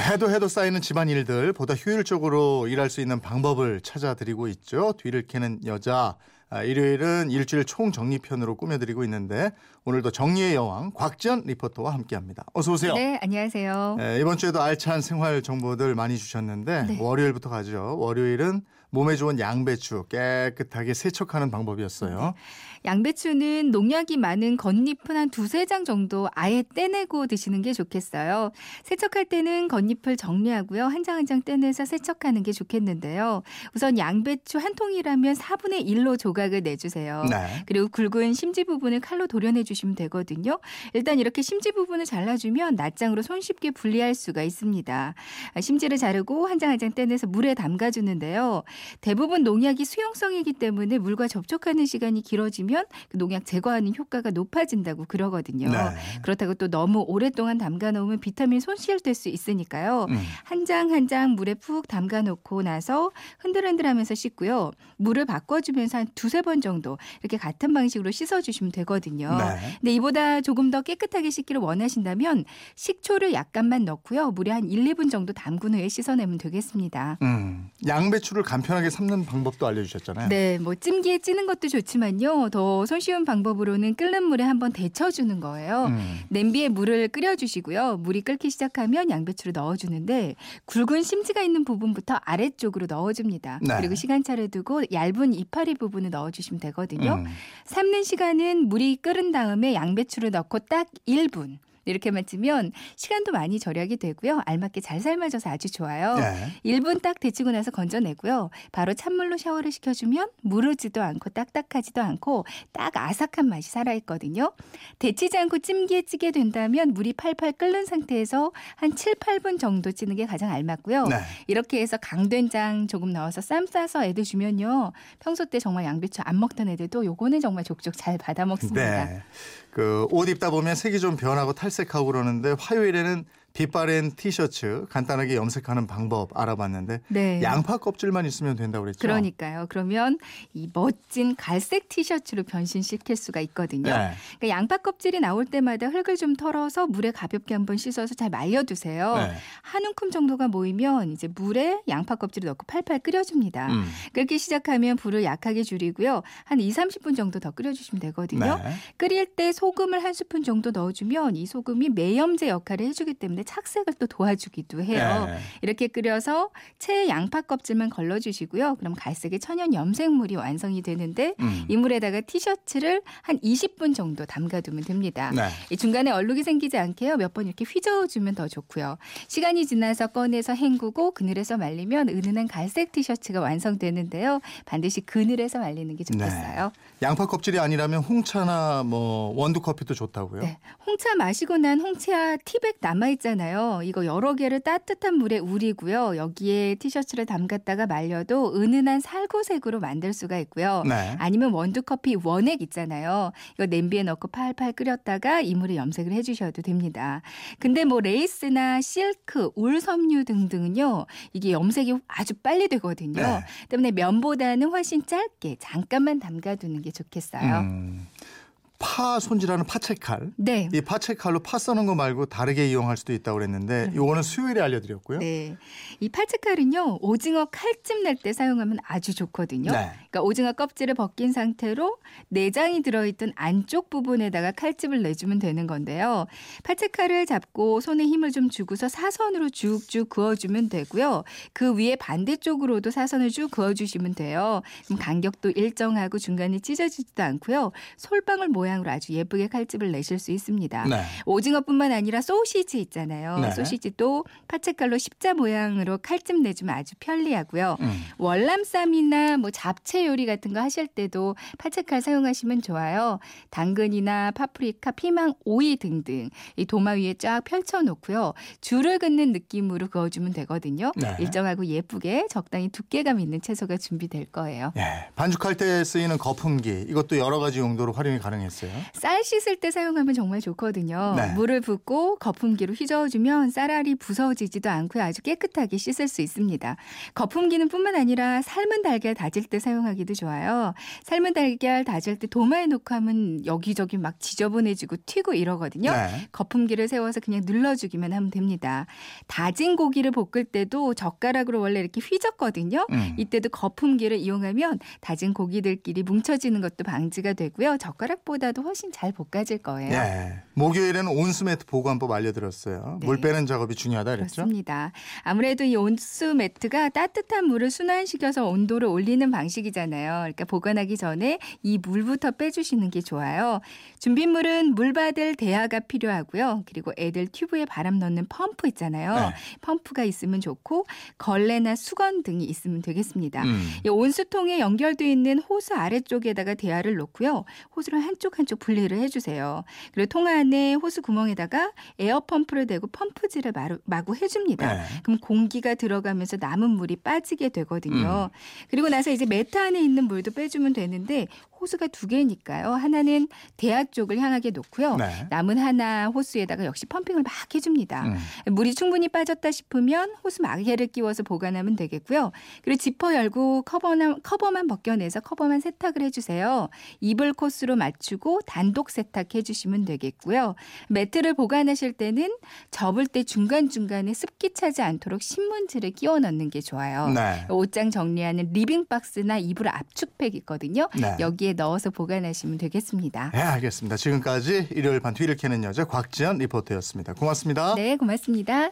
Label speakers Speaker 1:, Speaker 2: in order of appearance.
Speaker 1: 해도 해도 쌓이는 집안 일들 보다 효율적으로 일할 수 있는 방법을 찾아드리고 있죠. 뒤를 캐는 여자. 아, 일요일은 일주일 총 정리편으로 꾸며드리고 있는데 오늘도 정리의 여왕 곽지연 리포터와 함께합니다. 어서 오세요.
Speaker 2: 네, 안녕하세요.
Speaker 1: 네, 이번 주에도 알찬 생활 정보들 많이 주셨는데
Speaker 2: 네.
Speaker 1: 월요일부터 가죠. 월요일은 몸에 좋은 양배추 깨끗하게 세척하는 방법이었어요.
Speaker 2: 양배추는 농약이 많은 겉잎은 한 두세 장 정도 아예 떼내고 드시는 게 좋겠어요. 세척할 때는 겉잎을 정리하고요. 한 장 한 장 떼내서 세척하는 게 좋겠는데요. 우선 양배추 한 통이라면 4분의 1로 조각을 내주세요.
Speaker 1: 네.
Speaker 2: 그리고 굵은 심지 부분을 칼로 도려내 주시면 되거든요. 일단 이렇게 심지 부분을 잘라주면 낱장으로 손쉽게 분리할 수가 있습니다. 아, 심지를 자르고 한 장 한 장 떼내서 물에 담가주는데요. 대부분 농약이 수용성이기 때문에 물과 접촉하는 시간이 길어지면 그 농약 제거하는 효과가 높아진다고 그러거든요.
Speaker 1: 네.
Speaker 2: 그렇다고 또 너무 오랫동안 담가 놓으면 비타민 손실될 수 있으니까요.
Speaker 1: 음.
Speaker 2: 한장 한 장 물에 푹 담가 놓고 나서 흔들흔들하면서 씻고요. 물을 바꿔주면서 한 두세 번 정도 이렇게 같은 방식으로 씻어주시면 되거든요.
Speaker 1: 네.
Speaker 2: 근데 이보다 조금 더 깨끗하게 씻기를 원하신다면 식초를 약간만 넣고요. 물에 한 1, 2분 정도 담근 후에 씻어내면 되겠습니다.
Speaker 1: 음, 양배추를 간편 하게 삶는 방법도 알려주셨잖아요.
Speaker 2: 네, 뭐 찜기에 찌는 것도 좋지만요. 더 손쉬운 방법으로는 끓는 물에 한번 데쳐주는 거예요.
Speaker 1: 음.
Speaker 2: 냄비에 물을 끓여주시고요. 물이 끓기 시작하면 양배추를 넣어주는데 굵은 심지가 있는 부분부터 아래쪽으로 넣어줍니다.
Speaker 1: 네.
Speaker 2: 그리고 시간차를 두고 얇은 이파리 부분을 넣어주시면 되거든요.
Speaker 1: 음.
Speaker 2: 삶는 시간은 물이 끓은 다음에 양배추를 넣고 딱 1분. 이렇게만 찌면 시간도 많이 절약이 되고요. 알맞게 잘 삶아져서 아주 좋아요.
Speaker 1: 네.
Speaker 2: 1분 딱 데치고 나서 건져내고요. 바로 찬물로 샤워를 시켜주면 무르지도 않고 딱딱하지도 않고 딱 아삭한 맛이 살아있거든요. 데치지 않고 찜기에 찌게 된다면 물이 팔팔 끓는 상태에서 한 7, 8분 정도 찌는 게 가장 알맞고요.
Speaker 1: 네.
Speaker 2: 이렇게 해서 강된장 조금 넣어서 쌈 싸서 애들 주면요. 평소 때 정말 양배추 안 먹던 애들도 요거는 정말 족족 잘 받아 먹습니다.
Speaker 1: 네. 그옷 입다 보면 색이 좀 변하고 탈 색하고 그러는데 화요일에는 빛바랜 티셔츠 간단하게 염색하는 방법 알아봤는데
Speaker 2: 네.
Speaker 1: 양파 껍질만 있으면 된다고 그랬죠.
Speaker 2: 그러니까요. 그러면 이 멋진 갈색 티셔츠로 변신시킬 수가 있거든요.
Speaker 1: 네.
Speaker 2: 그러니까 양파 껍질이 나올 때마다 흙을 좀 털어서 물에 가볍게 한번 씻어서 잘 말려두세요.
Speaker 1: 네.
Speaker 2: 한 움큼 정도가 모이면 이제 물에 양파 껍질을 넣고 팔팔 끓여줍니다.
Speaker 1: 음.
Speaker 2: 그렇게 시작하면 불을 약하게 줄이고요. 한 2, 30분 정도 더 끓여주시면 되거든요.
Speaker 1: 네.
Speaker 2: 끓일 때 소금을 한 스푼 정도 넣어주면 이 소금이 매염제 역할을 해주기 때문에 착색을 또 도와주기도 해요.
Speaker 1: 네.
Speaker 2: 이렇게 끓여서 채 양파 껍질만 걸러주시고요. 그럼 갈색의 천연 염색물이 완성이 되는데
Speaker 1: 음.
Speaker 2: 이 물에다가 티셔츠를 한 20분 정도 담가두면 됩니다.
Speaker 1: 네.
Speaker 2: 이 중간에 얼룩이 생기지 않게요. 몇 번 이렇게 휘저어주면 더 좋고요. 시간이 지나서 꺼내서 헹구고 그늘에서 말리면 은은한 갈색 티셔츠가 완성되는데요. 반드시 그늘에서 말리는 게 좋겠어요.
Speaker 1: 양파 껍질이 아니라면 홍차나 뭐 원두 커피도 좋다고요.
Speaker 2: 네. 홍차 마시고 난 홍차 티백 남아 있잖아요. 이거 여러 개를 따뜻한 물에 우리고요. 여기에 티셔츠를 담갔다가 말려도 은은한 살구색으로 만들 수가 있고요.
Speaker 1: 네.
Speaker 2: 아니면 원두커피 원액 있잖아요. 이거 냄비에 넣고 팔팔 끓였다가 이물에 염색을 해주셔도 됩니다. 근데 뭐 레이스나 실크, 울 섬유 등등은요. 이게 염색이 아주 빨리 되거든요.
Speaker 1: 네.
Speaker 2: 때문에 면보다는 훨씬 짧게 잠깐만 담가두는 게 좋겠어요.
Speaker 1: 음. 파 손질하는 파채칼.
Speaker 2: 네.
Speaker 1: 이 파채칼로 파 써는 거 말고 다르게 이용할 수도 있다고 그랬는데 이거는 수요일에 알려드렸고요.
Speaker 2: 네. 이 팔찌칼은요, 오징어 칼집 낼때 사용하면 아주 좋거든요.
Speaker 1: 네.
Speaker 2: 그러니까 오징어 껍질을 벗긴 상태로 내장이 들어있던 안쪽 부분에다가 칼집을 내주면 되는 건데요. 팔찌칼을 잡고 손에 힘을 좀 주고서 사선으로 쭉쭉 그어주면 되고요. 그 위에 반대쪽으로도 사선을 쭉 그어주시면 돼요. 그럼 간격도 일정하고 중간에 찢어지지도 않고요. 솔방울 모양 모양으로 아주 예쁘게 칼집을 내실 수 있습니다.
Speaker 1: 네.
Speaker 2: 오징어뿐만 아니라 소시지 있잖아요.
Speaker 1: 네.
Speaker 2: 소시지도 파채칼로 십자 모양으로 칼집 내주면 아주 편리하고요.
Speaker 1: 음.
Speaker 2: 월남쌈이나 뭐 잡채 요리 같은 거 하실 때도 파채칼 사용하시면 좋아요. 당근이나 파프리카, 피망, 오이 등등 이 도마 위에 쫙 펼쳐 놓고요. 줄을 긋는 느낌으로 그어주면 되거든요.
Speaker 1: 네.
Speaker 2: 일정하고 예쁘게 적당히 두께감 있는 채소가 준비될 거예요.
Speaker 1: 예, 반죽할 때 쓰이는 거품기 이것도 여러 가지 용도로 활용이 가능 했어요.
Speaker 2: 쌀 씻을 때 사용하면 정말 좋거든요.
Speaker 1: 네.
Speaker 2: 물을 붓고 거품기로 휘저어주면 쌀알이 부서지지도 않고 아주 깨끗하게 씻을 수 있습니다. 거품기는 뿐만 아니라 삶은 달걀 다질 때 사용하기도 좋아요. 삶은 달걀 다질 때 도마에 놓고 하면 여기저기 막 지저분해지고 튀고 이러거든요.
Speaker 1: 네.
Speaker 2: 거품기를 세워서 그냥 눌러주기만 하면 됩니다. 다진 고기를 볶을 때도 젓가락으로 원래 이렇게 휘젓거든요.
Speaker 1: 음.
Speaker 2: 이때도 거품기를 이용하면 다진 고기들끼리 뭉쳐지는 것도 방지가 되고요. 젓가락보다 도 훨씬 잘 볶아질 거예요.
Speaker 1: 예. 목요일에는 온수매트 보관법 알려드렸어요.
Speaker 2: 네.
Speaker 1: 물 빼는 작업이 중요하다 그랬죠?
Speaker 2: 그렇습니다. 아무래도 이 온수 매트가 따뜻한 물을 순환시켜서 온도를 올리는 방식이잖아요. 그러니까 보관하기 전에 이 물부터 빼주시는 게 좋아요. 준비물은 물 받을 대야가 필요하고요. 그리고 애들 튜브에 바람 넣는 펌프 있잖아요.
Speaker 1: 네.
Speaker 2: 펌프가 있으면 좋고 걸레나 수건 등이 있으면 되겠습니다.
Speaker 1: 음.
Speaker 2: 이 온수통에 연결돼 있는 호스 아래쪽에다가 대야를 놓고요. 호스를 한쪽 한쪽 분리를 해주세요. 그리고 통 안에 호스 구멍에다가 에어 펌프를 대고 펌프질을 마루, 마구 해줍니다.
Speaker 1: 네.
Speaker 2: 그럼 공기가 들어가면서 남은 물이 빠지게 되거든요. 그리고 나서 이제 매트 안에 있는 물도 빼주면 되는데 호스가 두 개니까요. 하나는 대야 쪽을 향하게 놓고요.
Speaker 1: 네.
Speaker 2: 남은 하나 호스에다가 역시 펌핑을 막 해줍니다.
Speaker 1: 음.
Speaker 2: 물이 충분히 빠졌다 싶으면 호스 마개를 끼워서 보관하면 되겠고요. 그리고 지퍼 열고 커버만, 커버만 벗겨내서 커버만 세탁을 해주세요. 이불 코스로 맞추고 단독 세탁해 주시면 되겠고요. 매트를 보관하실 때는 접을 때 중간중간에 습기 차지 않도록 신문지를 끼워 넣는 게 좋아요.
Speaker 1: 네.
Speaker 2: 옷장 정리하는 리빙 박스나 이불 압축팩 있거든요.
Speaker 1: 네.
Speaker 2: 여기에 넣어서 보관하시면 되겠습니다.
Speaker 1: 네, 알겠습니다. 지금까지 일요일 반 뒤를 캐는 여자 곽지연 리포터였습니다. 고맙습니다.
Speaker 2: 네, 고맙습니다.